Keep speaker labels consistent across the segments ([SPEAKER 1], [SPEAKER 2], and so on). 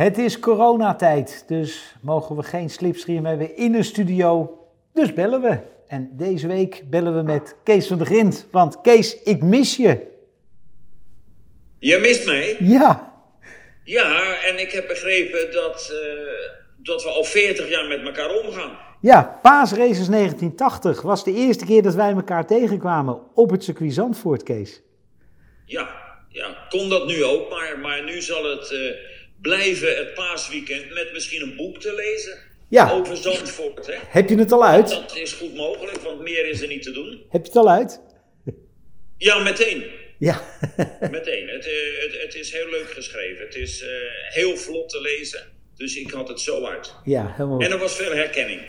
[SPEAKER 1] Het is coronatijd, dus mogen we geen slipstream hebben in een studio. Dus bellen we. En deze week bellen we met Kees van der Grind. Want Kees, ik mis je.
[SPEAKER 2] Je mist mij?
[SPEAKER 1] Ja.
[SPEAKER 2] Ja, en ik heb begrepen dat, eh, dat we al 40 jaar met elkaar omgaan.
[SPEAKER 1] Ja, Paasraces 1980 was de eerste keer dat wij elkaar tegenkwamen op het circuit Zandvoort, Kees.
[SPEAKER 2] Ja, ja kon dat nu ook, maar, maar nu zal het eh, blijven het paasweekend met misschien een boek te lezen.
[SPEAKER 1] Ja.
[SPEAKER 2] Over Zandvoort, hè?
[SPEAKER 1] Heb je het al uit?
[SPEAKER 2] Dat is goed mogelijk, want meer is er niet te doen.
[SPEAKER 1] Heb je het al uit?
[SPEAKER 2] Ja, meteen.
[SPEAKER 1] Ja.
[SPEAKER 2] meteen. Het, eh, het, het, is heel leuk geschreven. Het is eh, heel vlot te lezen. Dus ik had het zo uit.
[SPEAKER 1] Ja, helemaal.
[SPEAKER 2] En er was veel herkenning.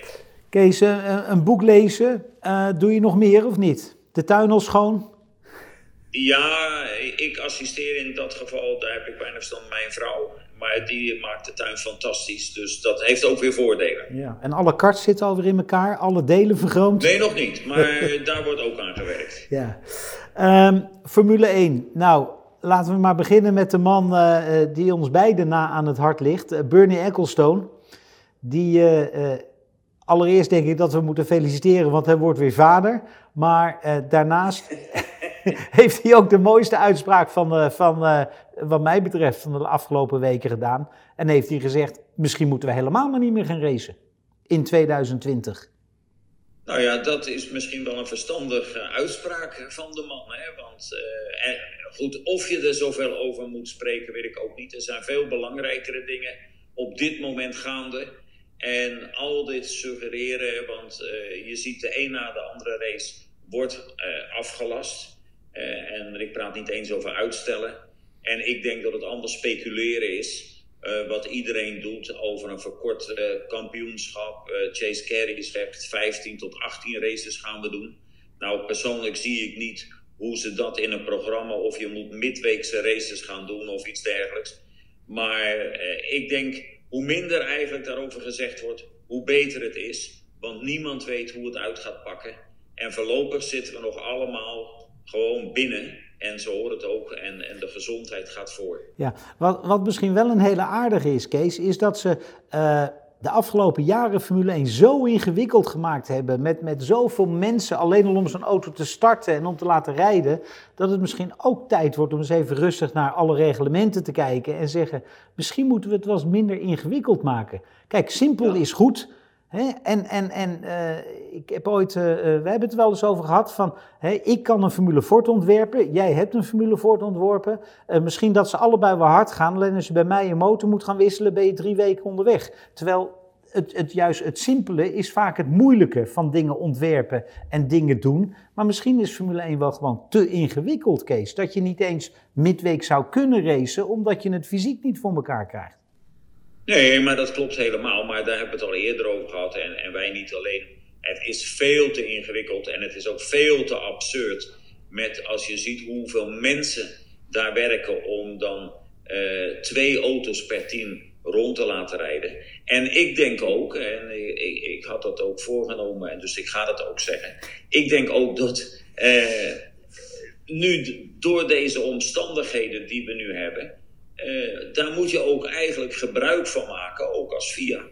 [SPEAKER 1] Kees, uh, een boek lezen, doe je nog meer of niet? De tuin al schoon?
[SPEAKER 2] Ja, ik assisteer in dat geval, daar heb ik bijna verstand mijn vrouw. Maar die maakt de tuin fantastisch, dus dat heeft ook weer voordelen.
[SPEAKER 1] Ja, en alle karts zitten alweer in elkaar, alle delen vergroomd?
[SPEAKER 2] Nee, nog niet, maar daar wordt ook aan gewerkt.
[SPEAKER 1] Ja. Um, Formule 1, nou, laten we maar beginnen met de man uh, die ons beiden na aan het hart ligt, uh, Bernie Ecclestone. Die, allereerst denk ik dat we moeten feliciteren, want hij wordt weer vader. Maar daarnaast heeft hij ook de mooiste uitspraak van, van wat mij betreft, van de afgelopen weken gedaan. En heeft hij gezegd, misschien moeten we helemaal maar niet meer gaan racen in 2020.
[SPEAKER 2] Nou ja, dat is misschien wel een verstandige uitspraak van de man. Hè? Want uh, goed, of je er zoveel over moet spreken, weet ik ook niet. Er zijn veel belangrijkere dingen op dit moment gaande. En al dit suggereren, want je ziet de een na de andere race wordt afgelast. Uh, en ik praat niet eens over uitstellen. En ik denk dat het allemaal speculeren is. Uh, wat iedereen doet over een verkort uh, kampioenschap. Chase Carey zegt 15 tot 18 races gaan we doen. Nou, persoonlijk zie ik niet hoe ze dat in een programma... of je moet midweekse races gaan doen of iets dergelijks. Maar ik denk, hoe minder eigenlijk daarover gezegd wordt... hoe beter het is. Want niemand weet hoe het uit gaat pakken. En voorlopig zitten we nog allemaal gewoon binnen. En zo hoort het ook. En, en de gezondheid gaat voor.
[SPEAKER 1] Ja, wat, wat misschien wel een hele aardige is, Kees, is dat ze uh, de afgelopen jaren Formule 1 zo ingewikkeld gemaakt hebben. Met, met zoveel mensen alleen al om zo'n auto te starten en om te laten rijden. Dat het misschien ook tijd wordt om eens even rustig naar alle reglementen te kijken. En zeggen, misschien moeten we het wel eens minder ingewikkeld maken. Kijk, simpel ja. is goed. En en, en uh, ik heb ooit, uh, we hebben het wel eens over gehad van, ik kan een Formule Ford ontwerpen, jij hebt een Formule Ford ontworpen. Misschien dat ze allebei wel hard gaan, alleen als je bij mij een motor moet gaan wisselen, ben je drie weken onderweg. Terwijl het, het, juist het simpele is vaak het moeilijke van dingen ontwerpen en dingen doen. Maar misschien is Formule 1 wel gewoon te ingewikkeld, Kees. Dat je niet eens midweek zou kunnen racen, omdat je het fysiek niet voor elkaar krijgt.
[SPEAKER 2] Nee, maar dat klopt helemaal. Maar daar hebben we het al eerder over gehad. En, en wij niet alleen. Het is veel te ingewikkeld en het is ook veel te absurd. Met als je ziet hoeveel mensen daar werken om dan uh, twee auto's per team rond te laten rijden. En ik denk ook, en ik, ik, had dat ook voorgenomen, en dus ik ga dat ook zeggen. Ik denk ook dat uh, nu door deze omstandigheden die we nu hebben uh, daar moet je ook eigenlijk gebruik van maken, ook als VIA,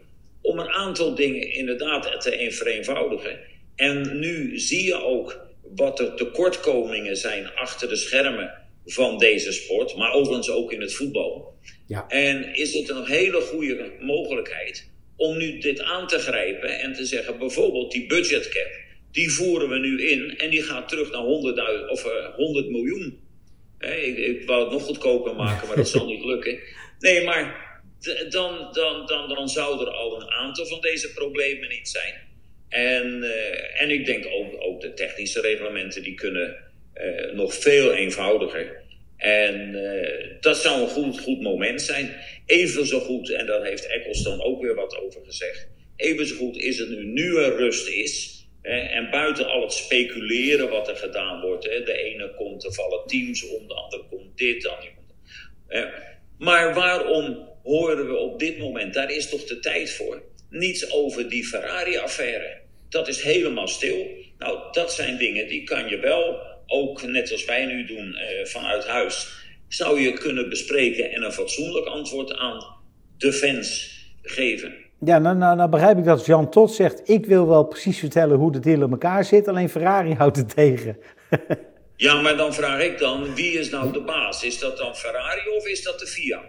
[SPEAKER 2] om een aantal dingen inderdaad te vereenvoudigen. En nu zie je ook wat de tekortkomingen zijn achter de schermen van deze sport, maar overigens ook in het voetbal. Ja. En is het een hele goede mogelijkheid om nu dit aan te grijpen en te zeggen, bijvoorbeeld die budgetcap, die voeren we nu in en die gaat terug naar 100, of, uh, 100 miljoen. Ik, ik wou het nog goedkoper maken, maar dat zal niet lukken. Nee, maar dan, dan, dan, dan zou er al een aantal van deze problemen niet zijn. En, uh, en ik denk ook, ook de technische reglementen die kunnen uh, nog veel eenvoudiger. En uh, dat zou een goed, goed moment zijn. Even zo goed, en daar heeft Eccleston ook weer wat over gezegd. Even zo goed is het nu, nu er rust is en buiten al het speculeren wat er gedaan wordt. De ene komt, er vallen teams om, de andere komt dit, dan iemand. Maar waarom horen we op dit moment, daar is toch de tijd voor, niets over die Ferrari-affaire? Dat is helemaal stil. Nou, dat zijn dingen die kan je wel, ook net als wij nu doen, eh, vanuit huis, zou je kunnen bespreken en een fatsoenlijk antwoord aan de fans geven.
[SPEAKER 1] Ja, nou, nou, nou begrijp ik dat Jean Tot zegt, ik wil wel precies vertellen hoe de deal in elkaar zit, alleen Ferrari houdt het tegen.
[SPEAKER 2] ja, maar dan vraag ik dan, wie is nou de baas? Is dat dan Ferrari of is dat de FIA?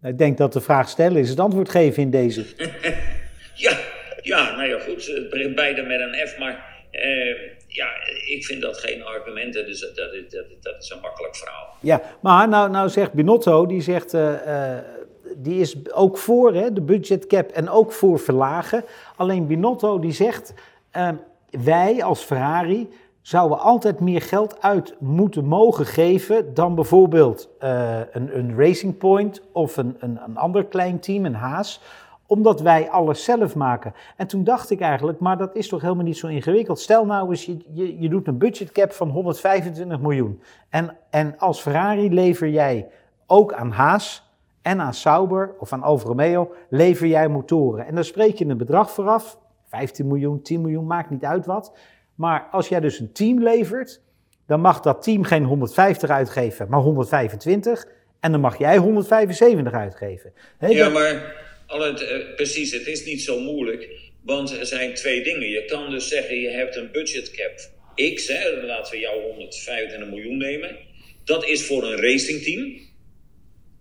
[SPEAKER 1] Nou, ik denk dat de vraag stellen is het antwoord geven in deze.
[SPEAKER 2] ja, ja, nou ja, goed, het beide met een F, maar eh, ja, ik vind dat geen argumenten, dus dat, dat, dat, dat, is een makkelijk verhaal.
[SPEAKER 1] Ja, maar nou, nou zegt Binotto, die zegt, uh, die is ook voor hè, de budgetcap en ook voor verlagen. Alleen Binotto die zegt, uh, wij als Ferrari zouden altijd meer geld uit moeten mogen geven dan bijvoorbeeld een, een Racing Point of een, een, een ander klein team, een Haas omdat wij alles zelf maken. En toen dacht ik eigenlijk, maar dat is toch helemaal niet zo ingewikkeld. Stel nou eens, je, je, je doet een budgetcap van 125 miljoen. En, en als Ferrari lever jij ook aan Haas en aan Sauber of aan Alfa Romeo, lever jij motoren. En dan spreek je een bedrag vooraf, 15 miljoen, 10 miljoen, maakt niet uit wat. Maar als jij dus een team levert, dan mag dat team geen 150 uitgeven, maar 125. En dan mag jij 175 uitgeven.
[SPEAKER 2] ja, maar uh, precies, het is niet zo moeilijk. Want er zijn twee dingen. Je kan dus zeggen, je hebt een budgetcap X, hè, laten we jou 125 miljoen nemen. Dat is voor een racingteam.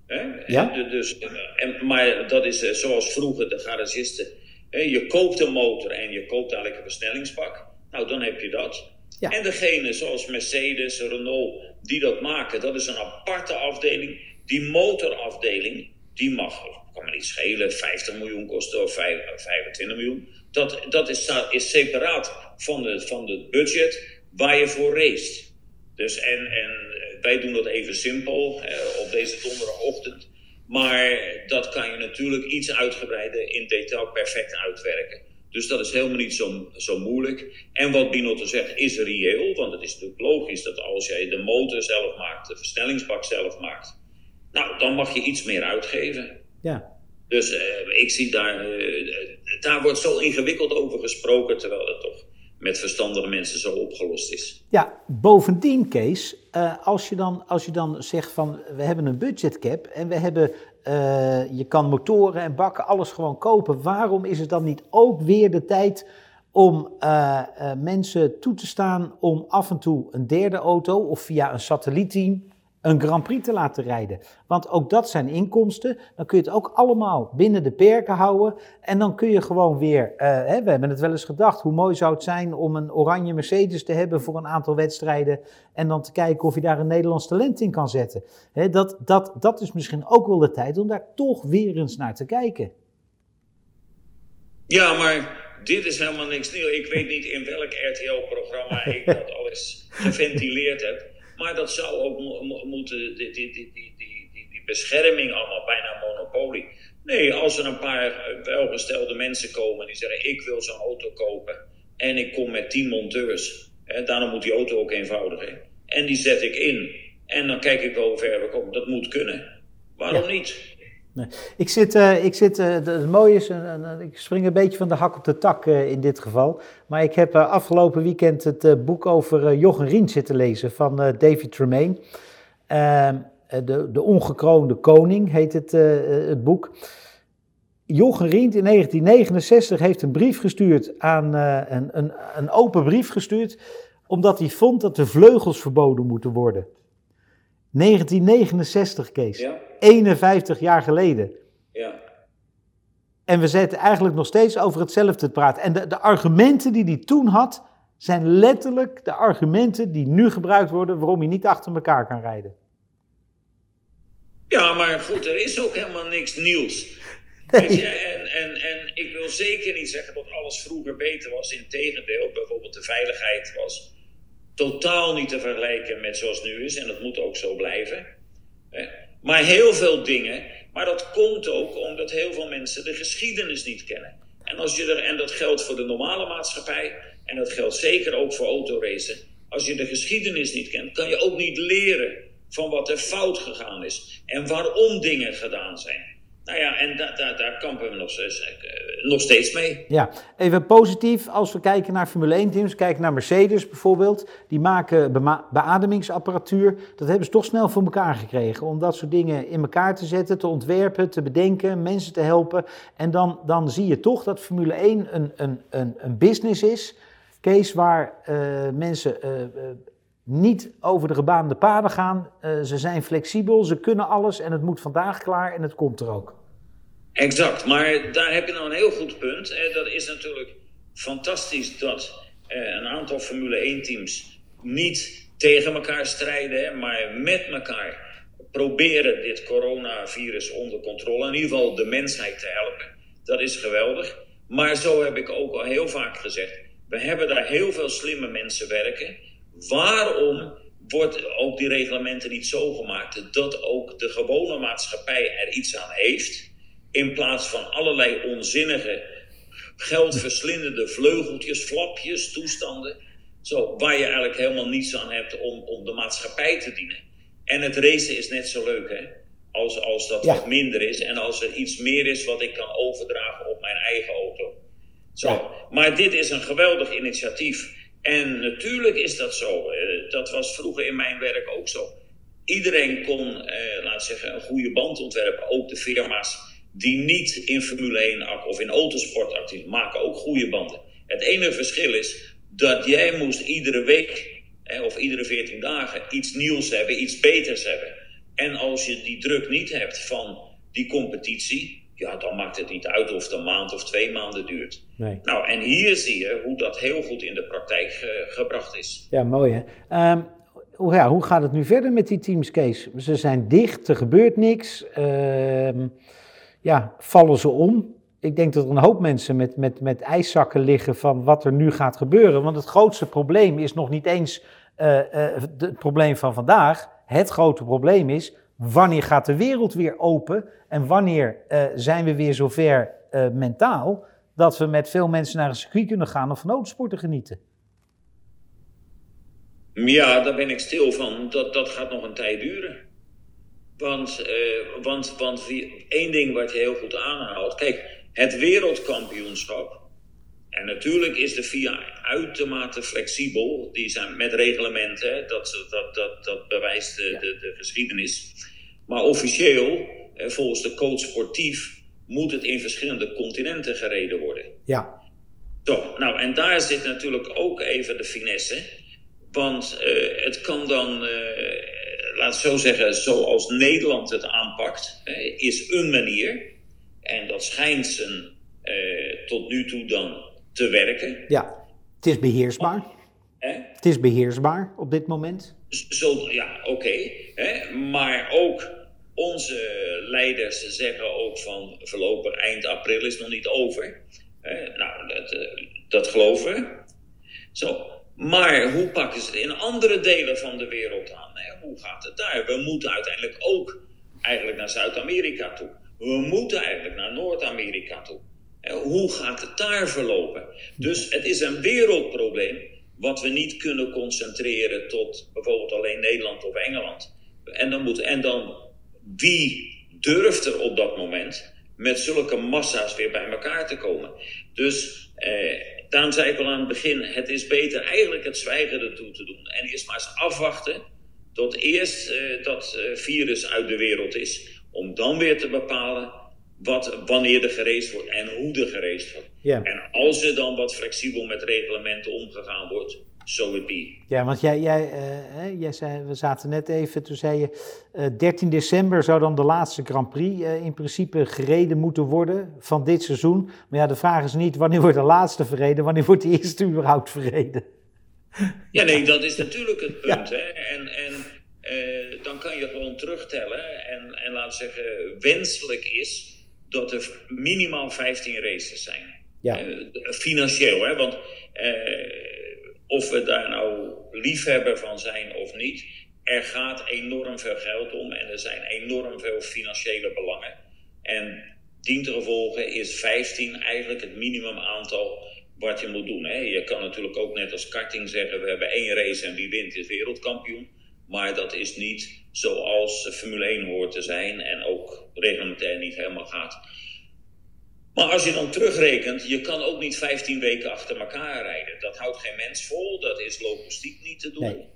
[SPEAKER 2] Hè? Ja? dus, eh, en, maar dat is uh, zoals vroeger de garagisten. Hè? Je koopt een motor en je koopt eigenlijk een versnellingspak. Nou, dan heb je dat. Ja. En degene zoals Mercedes, Renault, die dat maken, dat is een aparte afdeling. Die motorafdeling, die mag kan me niet schelen, 50 miljoen kosten of 25 miljoen. Dat, dat is, is separaat van, de, van het budget waar je voor race. Dus en, en wij doen dat even simpel eh, op deze donderdagochtend. Maar dat kan je natuurlijk iets uitgebreider in detail perfect uitwerken. Dus dat is helemaal niet zo, zo moeilijk. En wat Binotto zegt is reëel, want het is natuurlijk logisch dat als jij de motor zelf maakt, de versnellingsbak zelf maakt, nou, dan mag je iets meer uitgeven.
[SPEAKER 1] Ja.
[SPEAKER 2] Dus uh, ik zie daar, uh, daar wordt zo ingewikkeld over gesproken, terwijl het toch met verstandige mensen zo opgelost is.
[SPEAKER 1] Ja, bovendien, Kees, uh, als, je dan, als je dan zegt van we hebben een budgetcap en we hebben, je kan motoren en bakken, alles gewoon kopen. Waarom is het dan niet ook weer de tijd om mensen toe te staan om af en toe een derde auto of via een satellietteam een Grand Prix te laten rijden. Want ook dat zijn inkomsten. Dan kun je het ook allemaal binnen de perken houden. En dan kun je gewoon weer, uh, hè, we hebben het wel eens gedacht, hoe mooi zou het zijn om een oranje Mercedes te hebben voor een aantal wedstrijden. En dan te kijken of je daar een Nederlands talent in kan zetten. Hè, dat, dat, dat is misschien ook wel de tijd om daar toch weer eens naar te kijken.
[SPEAKER 2] Ja, maar dit is helemaal niks nieuws. Ik weet niet in welk RTL-programma ik dat alles geventileerd heb. Maar dat zou ook moeten, die, die, die, die, die bescherming allemaal, bijna monopolie. Nee, als er een paar welgestelde mensen komen die zeggen: Ik wil zo'n auto kopen en ik kom met tien monteurs. Hè, daarom moet die auto ook eenvoudig zijn. En die zet ik in. En dan kijk ik wel hoe ver we komen. Dat moet kunnen. Waarom niet?
[SPEAKER 1] Ik zit, uh, ik zit uh, het mooie is, ik spring een beetje van de hak op de tak in dit geval. Maar ik heb afgelopen weekend het boek over Jochen Rient zitten lezen van David Tremaine. Ehm, de, de Ongekroonde Koning heet het, het boek. Jochen Rient in 1969 heeft een brief gestuurd aan, een, een, een open brief gestuurd, omdat hij vond dat de vleugels verboden moeten worden. 1969, Kees. Ja. 51 jaar geleden.
[SPEAKER 2] Ja.
[SPEAKER 1] En we zitten eigenlijk nog steeds over hetzelfde te praten. En de, de argumenten die hij toen had, zijn letterlijk de argumenten die nu gebruikt worden waarom je niet achter elkaar kan rijden.
[SPEAKER 2] Ja, maar goed, er is ook helemaal niks nieuws. Je, en, en, en ik wil zeker niet zeggen dat alles vroeger beter was. Integendeel, bijvoorbeeld de veiligheid was totaal niet te vergelijken met zoals nu is. En dat moet ook zo blijven. Maar heel veel dingen. Maar dat komt ook omdat heel veel mensen de geschiedenis niet kennen. En, als je er, en dat geldt voor de normale maatschappij. En dat geldt zeker ook voor autoracen. Als je de geschiedenis niet kent, kan je ook niet leren van wat er fout gegaan is. En waarom dingen gedaan zijn. Nou ja, en da da daar kampen we nog steeds, uh, nog steeds mee.
[SPEAKER 1] Ja, even positief als we kijken naar Formule 1 teams, kijken naar Mercedes bijvoorbeeld. Die maken beademingsapparatuur. Dat hebben ze toch snel voor elkaar gekregen. Om dat soort dingen in elkaar te zetten, te ontwerpen, te bedenken, mensen te helpen. En dan, dan zie je toch dat Formule 1 een, een, een, een business is. Kees, waar uh, mensen... Uh, niet over de gebaande paden gaan. Uh, ze zijn flexibel, ze kunnen alles en het moet vandaag klaar en het komt er ook.
[SPEAKER 2] Exact, maar daar heb je nou een heel goed punt. Eh, dat is natuurlijk fantastisch dat eh, een aantal Formule 1-teams niet tegen elkaar strijden, maar met elkaar proberen dit coronavirus onder controle. In ieder geval de mensheid te helpen. Dat is geweldig. Maar zo heb ik ook al heel vaak gezegd. We hebben daar heel veel slimme mensen werken. Waarom wordt ook die reglementen niet zo gemaakt dat ook de gewone maatschappij er iets aan heeft? In plaats van allerlei onzinnige, geldverslindende vleugeltjes, flapjes, toestanden. Zo, waar je eigenlijk helemaal niets aan hebt om, om de maatschappij te dienen. En het racen is net zo leuk, hè? Als, als dat wat minder is. En als er iets meer is wat ik kan overdragen op mijn eigen auto. Zo. Maar dit is een geweldig initiatief. En natuurlijk is dat zo. Eh, dat was vroeger in mijn werk ook zo. Iedereen kon, eh, laat zeggen, een goede band ontwerpen. Ook de firma's die niet in Formule 1 of in autosport actief maken ook goede banden. Het enige verschil is dat jij moest iedere week of iedere 14 dagen iets nieuws hebben, iets beters hebben. En als je die druk niet hebt van die competitie, ja, dan maakt het niet uit of het een maand of twee maanden duurt. Nee. Nou, en hier zie je hoe dat heel goed in de praktijk uh, gebracht is.
[SPEAKER 1] Ja, mooi hè. Um, hoe, ja, hoe gaat het nu verder met die teams, Kees? Ze zijn dicht, er gebeurt niks. Uh, ja, vallen ze om? Ik denk dat er een hoop mensen met, met, met ijszakken liggen van wat er nu gaat gebeuren. Want het grootste probleem is nog niet eens uh, uh, het probleem van vandaag. Het grote probleem is wanneer gaat de wereld weer open en wanneer uh, zijn we weer zover uh, mentaal dat we met veel mensen naar een circuit kunnen gaan of van autosporten genieten?
[SPEAKER 2] Ja, daar ben ik stil van. Dat, dat gaat nog een tijd duren. Want, uh, want, want één ding wat je heel goed aanhaalt. Kijk, het wereldkampioenschap. En natuurlijk is de FIA uitermate flexibel. Die zijn met reglementen. Dat, dat, dat, dat bewijst de, de, de geschiedenis. Maar officieel, volgens de code sportief, moet het in verschillende continenten gereden worden.
[SPEAKER 1] Ja.
[SPEAKER 2] Zo, nou, en daar zit natuurlijk ook even de finesse. Want uh, het kan dan, uh, laat het zo zeggen, zoals Nederland het aanpakt, uh, is een manier. En dat schijnt zijn tot nu toe dan te werken.
[SPEAKER 1] Ja, het is beheersbaar. Het is beheersbaar op dit moment.
[SPEAKER 2] Zo, ja, oké. Okay, maar ook onze leiders zeggen ook van voorlopig eind april is nog niet over. nou, dat, eh, dat geloven we. Zo. Maar hoe pakken ze het in andere delen van de wereld aan? Hoe gaat het daar? We moeten uiteindelijk ook eigenlijk naar Zuid-Amerika toe. We moeten eigenlijk naar Noord-Amerika toe. Hoe gaat het daar verlopen? Dus het is een wereldprobleem wat we niet kunnen concentreren tot bijvoorbeeld alleen Nederland of Engeland. En dan, moet, en dan wie durft er op dat moment met zulke massa's weer bij elkaar te komen? Dus eh, daarom zei ik al aan het begin, het is beter eigenlijk het zwijgen ertoe te doen. En eerst maar eens afwachten tot eerst eh, dat eh, virus uit de wereld is. Om dan weer te bepalen wat, wanneer er gereisd wordt en hoe er gereisd wordt. Ja. En als er dan wat flexibel met reglementen omgegaan wordt, so it be.
[SPEAKER 1] Ja, want jij, jij, uh, jij zei, we zaten net even, toen zei je, uh, eh, 13 december zou dan de laatste Grand Prix uh, in principe gereden moeten worden van dit seizoen. Maar ja, de vraag is niet wanneer wordt de laatste verreden, wanneer wordt de eerste überhaupt verreden?
[SPEAKER 2] Ja, nee, dat is natuurlijk het punt. Hè? En, en dan kan je gewoon terugtellen en, en laten zeggen, wenselijk is dat er minimaal 15 races zijn. Ja. financieel, hè? want of we daar nou liefhebber van zijn of niet, er gaat enorm veel geld om en er zijn enorm veel financiële belangen. En dientengevolge is 15 eigenlijk het minimum aantal wat je moet doen. Hè. Je kan natuurlijk ook net als karting zeggen, we hebben één race en wie wint is wereldkampioen. Maar dat is niet zoals Formule 1 hoort te zijn en ook reglementair niet helemaal gaat. Maar als je dan terugrekent, je kan ook niet 15 weken achter elkaar rijden. Dat houdt geen mens vol, dat is logistiek niet te doen.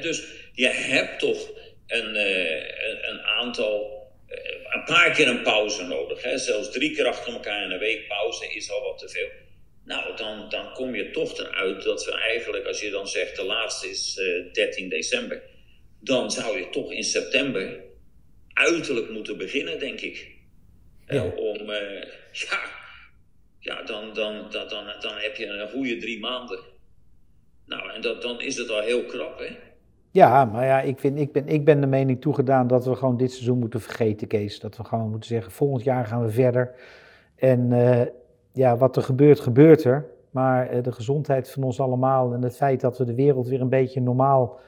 [SPEAKER 2] dus je hebt toch een, uh, een aantal, uh, een paar keer een pauze nodig. Hè? Zelfs drie keer achter elkaar in een week pauze is al wat te veel. Nou, dan, dan kom je toch eruit dat we eigenlijk, als je dan zegt de laatste is uh, eh, 13 december, dan zou je toch in september uiterlijk moeten beginnen, denk ik. Ja. om, ja, ja dan, dan, dan, dan, dan heb je een goede drie maanden. Nou, en dat, dan is het al heel krap, hè?
[SPEAKER 1] Ja, maar ja, ik, vind, ik, ben, ik ben de mening toegedaan dat we gewoon dit seizoen moeten vergeten, Kees. Dat we gewoon moeten zeggen, volgend jaar gaan we verder. En ja, wat er gebeurt, gebeurt er. Maar uh, de gezondheid van ons allemaal en het feit dat we de wereld weer een beetje normaal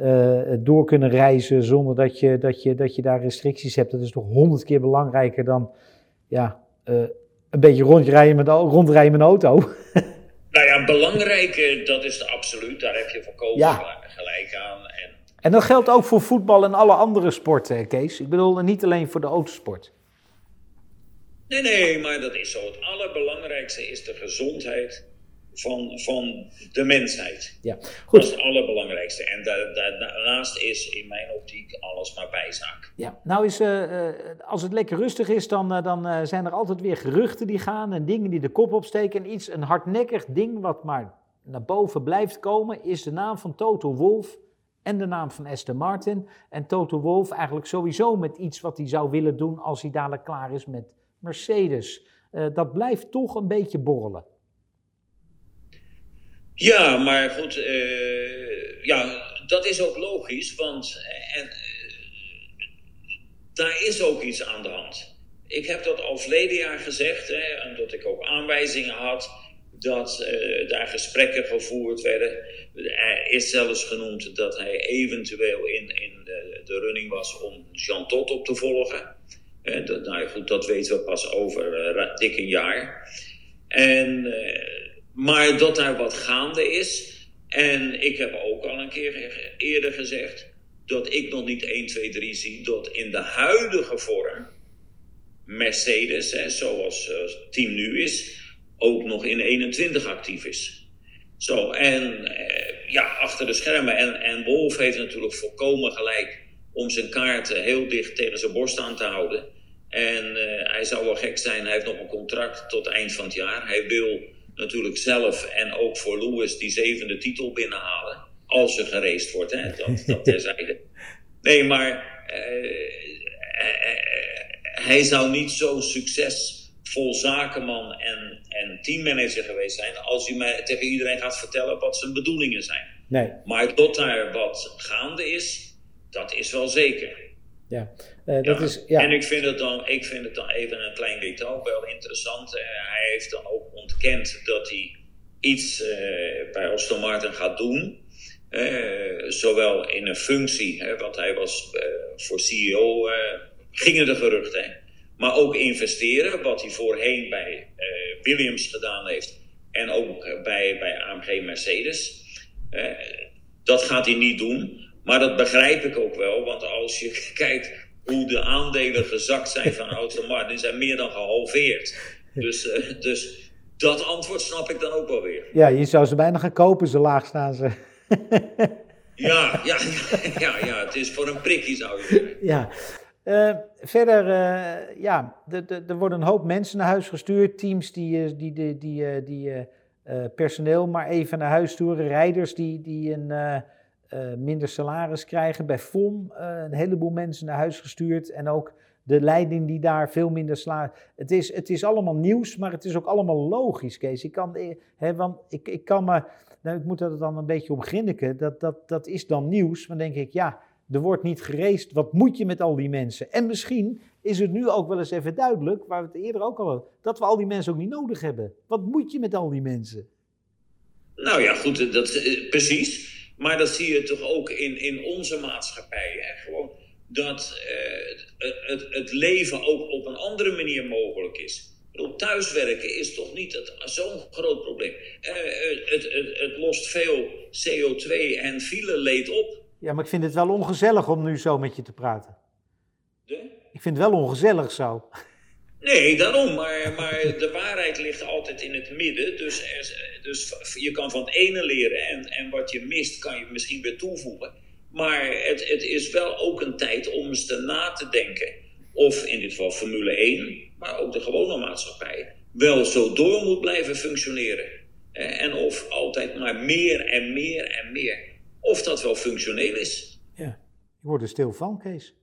[SPEAKER 1] uh, door kunnen reizen zonder dat je, dat, je, dat je daar restricties hebt, dat is toch honderd keer belangrijker dan ja, een beetje rondrijden met, rondrijden met een auto.
[SPEAKER 2] Nou ja, belangrijk, dat is de absoluut. Daar heb je volkomen ja. gelijk aan. En...
[SPEAKER 1] en dat geldt ook voor voetbal en alle andere sporten, Kees. Ik bedoel, niet alleen voor de autosport.
[SPEAKER 2] Nee, nee, maar dat is zo. Het allerbelangrijkste is de gezondheid van, van de mensheid. Ja, goed. Dat is het allerbelangrijkste. En daarnaast is in mijn optiek alles maar bijzaak.
[SPEAKER 1] Ja, nou is, uh, als het lekker rustig is, dan, uh, dan zijn er altijd weer geruchten die gaan en dingen die de kop opsteken. En iets, een hardnekkig ding wat maar naar boven blijft komen, is de naam van Toto Wolf en de naam van Aston Martin. En Toto Wolf eigenlijk sowieso met iets wat hij zou willen doen als hij dadelijk klaar is met Mercedes. dat blijft toch een beetje borrelen.
[SPEAKER 2] Ja, maar goed, uh, ja, dat is ook logisch, want eh, en, daar is ook iets aan de hand. Ik heb dat al verleden jaar gezegd, hè, omdat ik ook aanwijzingen had dat daar gesprekken gevoerd werden. Er is zelfs genoemd dat hij eventueel in, in de, de running was om Jean Tot op te volgen. Dat, nou goed, dat weten we pas over dik een jaar. En maar dat daar wat gaande is. En ik heb ook al een keer eerder gezegd dat ik nog niet 1, 2, 3 zie dat in de huidige vorm Mercedes, hè, zoals het eh, team nu is, ook nog in 21 actief is. Zo, en eh, ja, achter de schermen. En, en Wolf heeft natuurlijk volkomen gelijk om zijn kaarten heel dicht tegen zijn borst aan te houden. En uh, hij zou wel gek zijn, hij heeft nog een contract tot eind van het jaar. Hij wil natuurlijk zelf en ook voor Lewis die zevende titel binnenhalen. Als er gereest wordt, hè? Dat, dat terzijde. Nee, maar uh, hij zou niet zo succesvol zakenman en, en teammanager geweest zijn als hij mij tegen iedereen gaat vertellen wat zijn bedoelingen zijn. Nee. Maar tot daar wat gaande is, dat is wel zeker.
[SPEAKER 1] Ja,
[SPEAKER 2] uh, dat ja. Is, ja. En ik vind, het dan, ik vind het dan even een klein detail wel interessant. Uh, hij heeft dan ook ontkend dat hij iets uh, bij Aston Martin gaat doen. zowel in een functie, want hij was voor CEO, gingen de geruchten. Maar ook investeren, wat hij voorheen bij Williams gedaan heeft. En ook bij, bij AMG Mercedes. dat gaat hij niet doen. Maar dat begrijp ik ook wel, want als je kijkt hoe de aandelen gezakt zijn van Aston Martin, zijn meer dan gehalveerd. Dus, uh, dus dat antwoord snap ik dan ook wel weer.
[SPEAKER 1] Ja, je zou ze bijna gaan kopen, zo laag staan ze.
[SPEAKER 2] ja, ja, ja, ja, het is voor een prikje zou je zeggen.
[SPEAKER 1] Ja. Uh, verder, uh, ja, er worden een hoop mensen naar huis gestuurd. Teams die, die, die, die, die personeel maar even naar huis sturen. Rijders die, die een uh, minder salaris krijgen. Bij FOM uh, een heleboel mensen naar huis gestuurd. En ook de leiding die daar veel minder salaris... Het is, het is allemaal nieuws, maar het is ook allemaal logisch, Kees. Ik kan, eh, hè, want ik, ik kan me... Nou, ik moet er dan een beetje op grinniken. Dat, dat, dat is dan nieuws. Maar dan denk ik, ja, er wordt niet gereest. Wat moet je met al die mensen? En misschien is het nu ook wel eens even duidelijk, waar we het eerder ook al hadden, dat we al die mensen ook niet nodig hebben. Wat moet je met al die mensen?
[SPEAKER 2] Nou ja, goed, dat, precies. Maar dat zie je toch ook in, in onze maatschappij. Hè? Gewoon dat uh, het, het leven ook op een andere manier mogelijk is. Bedoel, thuiswerken is toch niet zo'n groot probleem. Uh, het, het, het, lost veel CO2 en fileleed op.
[SPEAKER 1] Ja, maar ik vind het wel ongezellig om nu zo met je te praten.
[SPEAKER 2] De?
[SPEAKER 1] Ik vind het wel ongezellig zo.
[SPEAKER 2] Nee, daarom. Maar, maar de waarheid ligt altijd in het midden. Dus, er, dus je kan van het ene leren en, en wat je mist kan je misschien weer toevoegen. Maar het, het is wel ook een tijd om eens te na te denken. Of in dit geval Formule 1, maar ook de gewone maatschappij, wel zo door moet blijven functioneren. En of altijd maar meer en meer en meer. Of dat wel functioneel is.
[SPEAKER 1] Ja. Je wordt er stil van, Kees.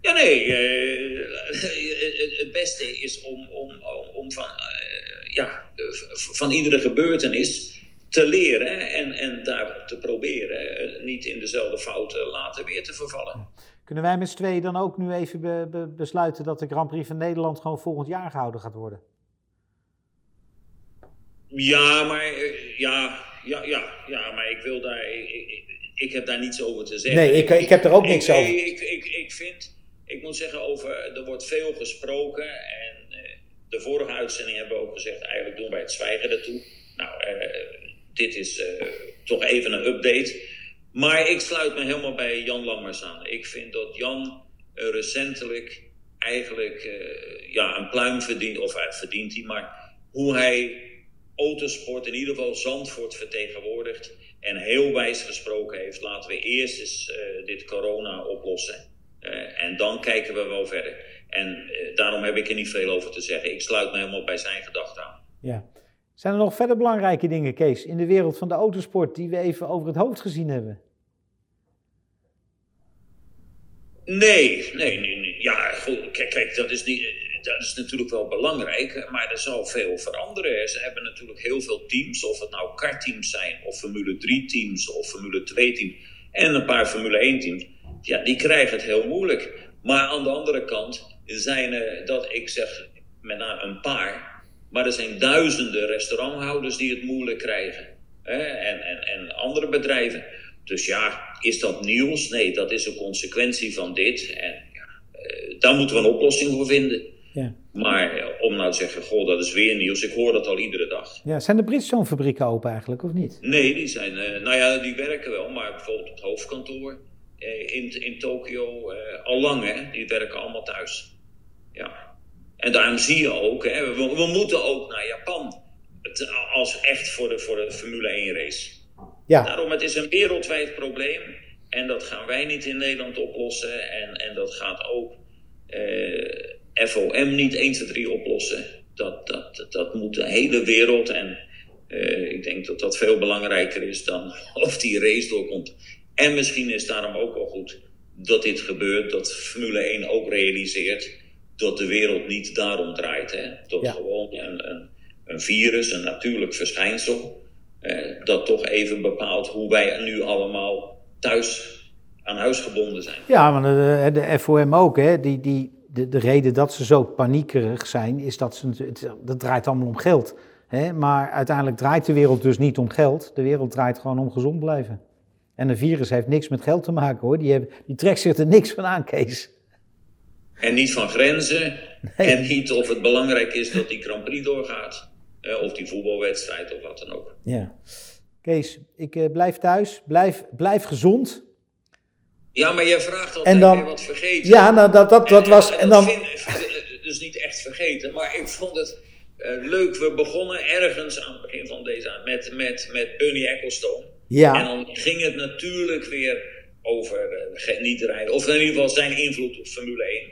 [SPEAKER 2] Ja, nee. eh, het beste is om, om, om van, eh, ja, van iedere gebeurtenis te leren en, en daar te proberen eh, niet in dezelfde fouten later weer te vervallen.
[SPEAKER 1] Kunnen wij met z'n tweeën dan ook nu even be- be- besluiten dat de Grand Prix van Nederland gewoon volgend jaar gehouden gaat worden?
[SPEAKER 2] Ja, maar, eh, ja, ja, ja, ja, maar ik wil daar. Ik, ik, ik heb daar niets over te zeggen.
[SPEAKER 1] Nee, ik- ik heb er ook niks
[SPEAKER 2] ik,
[SPEAKER 1] over.
[SPEAKER 2] Ik, ik, ik vind, ik moet zeggen, over, er wordt veel gesproken. En eh, de vorige uitzending hebben we ook gezegd, eigenlijk doen wij het zwijgen ertoe. Nou, eh, dit is eh, toch even een update. Maar ik sluit me helemaal bij Jan Lammers aan. Ik vind dat Jan recentelijk eigenlijk ja, een pluim verdient, of hij verdient hij, maar hoe hij autosport, in ieder geval Zandvoort, vertegenwoordigt en heel wijs gesproken heeft. Laten we eerst eens dit corona oplossen Eh, en dan kijken we wel verder. En eh, daarom heb ik er niet veel over te zeggen. Ik sluit me helemaal bij zijn gedachten aan.
[SPEAKER 1] Ja. Zijn er nog verder belangrijke dingen, Kees, in de wereld van de autosport die we even over het hoofd gezien hebben?
[SPEAKER 2] Nee, nee, nee, nee. Ja, goed, kijk, kijk dat, is niet, dat is natuurlijk wel belangrijk, maar er zal veel veranderen. Ze hebben natuurlijk heel veel teams, of het nou kartteams zijn, of Formule 3 teams, of Formule 2 teams, en een paar Formule 1 teams. Ja, die krijgen het heel moeilijk. Maar aan de andere kant zijn er, dat ik zeg, met name een paar, maar er zijn duizenden restauranthouders die het moeilijk krijgen. Hè? En, en, en andere bedrijven. Dus ja, is dat nieuws? Nee, dat is een consequentie van dit. En ja, eh, daar moeten we een oplossing voor vinden.
[SPEAKER 1] Ja.
[SPEAKER 2] Maar eh, om nou te zeggen, goh, dat is weer nieuws. Ik hoor dat al iedere dag.
[SPEAKER 1] Ja, zijn de Bridgestone-fabrieken open eigenlijk, of niet?
[SPEAKER 2] Nee, die zijn, eh, nou ja, die werken wel, maar bijvoorbeeld het hoofdkantoor in, in Tokio, eh, al lang hè, die werken allemaal thuis. Ja. En daarom zie je ook, hè, we, we moeten ook naar Japan. Het, als echt voor de, voor de Formule 1 race.
[SPEAKER 1] Ja,
[SPEAKER 2] Daarom, het is een wereldwijd probleem. En dat gaan wij niet in Nederland oplossen. En, en dat gaat ook eh, FOM niet 1, 2, 3 oplossen. Dat, dat, dat moet de hele wereld. En eh, ik denk dat dat veel belangrijker is dan of die race doorkomt. En misschien is daarom ook wel goed dat dit gebeurt. Dat Formule 1 ook realiseert dat de wereld niet daarom draait. Hè? Dat
[SPEAKER 1] Ja.
[SPEAKER 2] gewoon een, een, een virus, een natuurlijk verschijnsel eh, dat toch even bepaalt hoe wij nu allemaal thuis aan huis gebonden zijn.
[SPEAKER 1] ja maar de, de FOM ook, hè. Die, die, de, de reden dat ze zo paniekerig zijn, is dat ze, het, dat draait allemaal om geld. Hè? Maar uiteindelijk draait de wereld dus niet om geld. De wereld draait gewoon om gezond blijven. En een virus heeft niks met geld te maken hoor. Die, die trekt zich er niks van aan, Kees.
[SPEAKER 2] En niet van grenzen. En niet of het belangrijk is dat die Grand Prix doorgaat. of die voetbalwedstrijd of wat dan ook.
[SPEAKER 1] Ja. Kees, ik eh, blijf thuis. Blijf, blijf gezond.
[SPEAKER 2] Ja, maar jij vraagt altijd
[SPEAKER 1] En dan-
[SPEAKER 2] wat vergeten.
[SPEAKER 1] Ja, nou, dat, dat, dat
[SPEAKER 2] En-
[SPEAKER 1] was.
[SPEAKER 2] en
[SPEAKER 1] dan,
[SPEAKER 2] vind- vind- dus niet echt vergeten, maar ik vond het eh, leuk. We begonnen ergens aan het begin van deze met, met, met Bernie Ecclestone. En
[SPEAKER 1] ja,
[SPEAKER 2] dan ging het natuurlijk weer over eh, ge- niet rijden, of in ieder geval zijn invloed op Formule 1.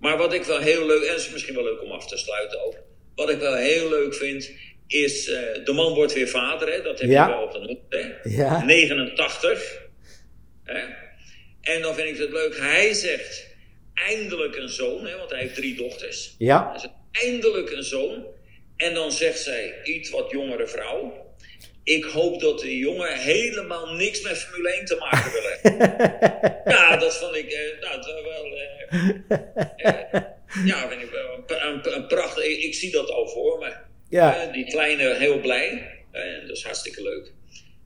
[SPEAKER 2] Maar wat ik wel heel leuk, en het is misschien wel leuk om af te sluiten ook. Wat ik wel heel leuk vind, is eh, de man wordt weer vader, hè? dat heb
[SPEAKER 1] Ja.
[SPEAKER 2] je wel genoemd. Hè?
[SPEAKER 1] Ja.
[SPEAKER 2] 89. Hè? En dan vind ik het leuk, hij zegt eindelijk een zoon, hè? want hij heeft drie dochters.
[SPEAKER 1] ja,
[SPEAKER 2] Hij zegt eindelijk een zoon. En dan zegt zij, iets wat jongere vrouw. Ik hoop dat de jongen helemaal niks met Formule 1 te maken wil hebben. ja, dat vond ik eh, nou, dat wel. eh, eh, ja, vind ik wel een, prachtig. Ik, ik zie dat al voor me.
[SPEAKER 1] ja,
[SPEAKER 2] die kleine heel blij. Dat is hartstikke leuk.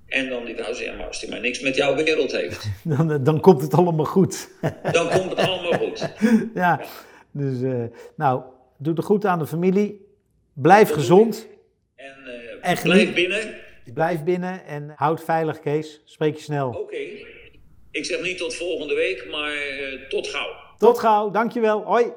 [SPEAKER 2] En dan die vrouw zegt, ja, maar als hij maar niks met jouw wereld heeft,
[SPEAKER 1] dan, dan komt het allemaal goed.
[SPEAKER 2] dan komt het allemaal goed.
[SPEAKER 1] ja, dus nou, doe het goed aan de familie. Blijf gezond.
[SPEAKER 2] En,
[SPEAKER 1] En
[SPEAKER 2] blijf
[SPEAKER 1] geniet- Blijf binnen en houd veilig, Kees. Spreek je snel.
[SPEAKER 2] Oké. Ik zeg niet tot volgende week, maar tot gauw.
[SPEAKER 1] Tot gauw, dankjewel. Hoi.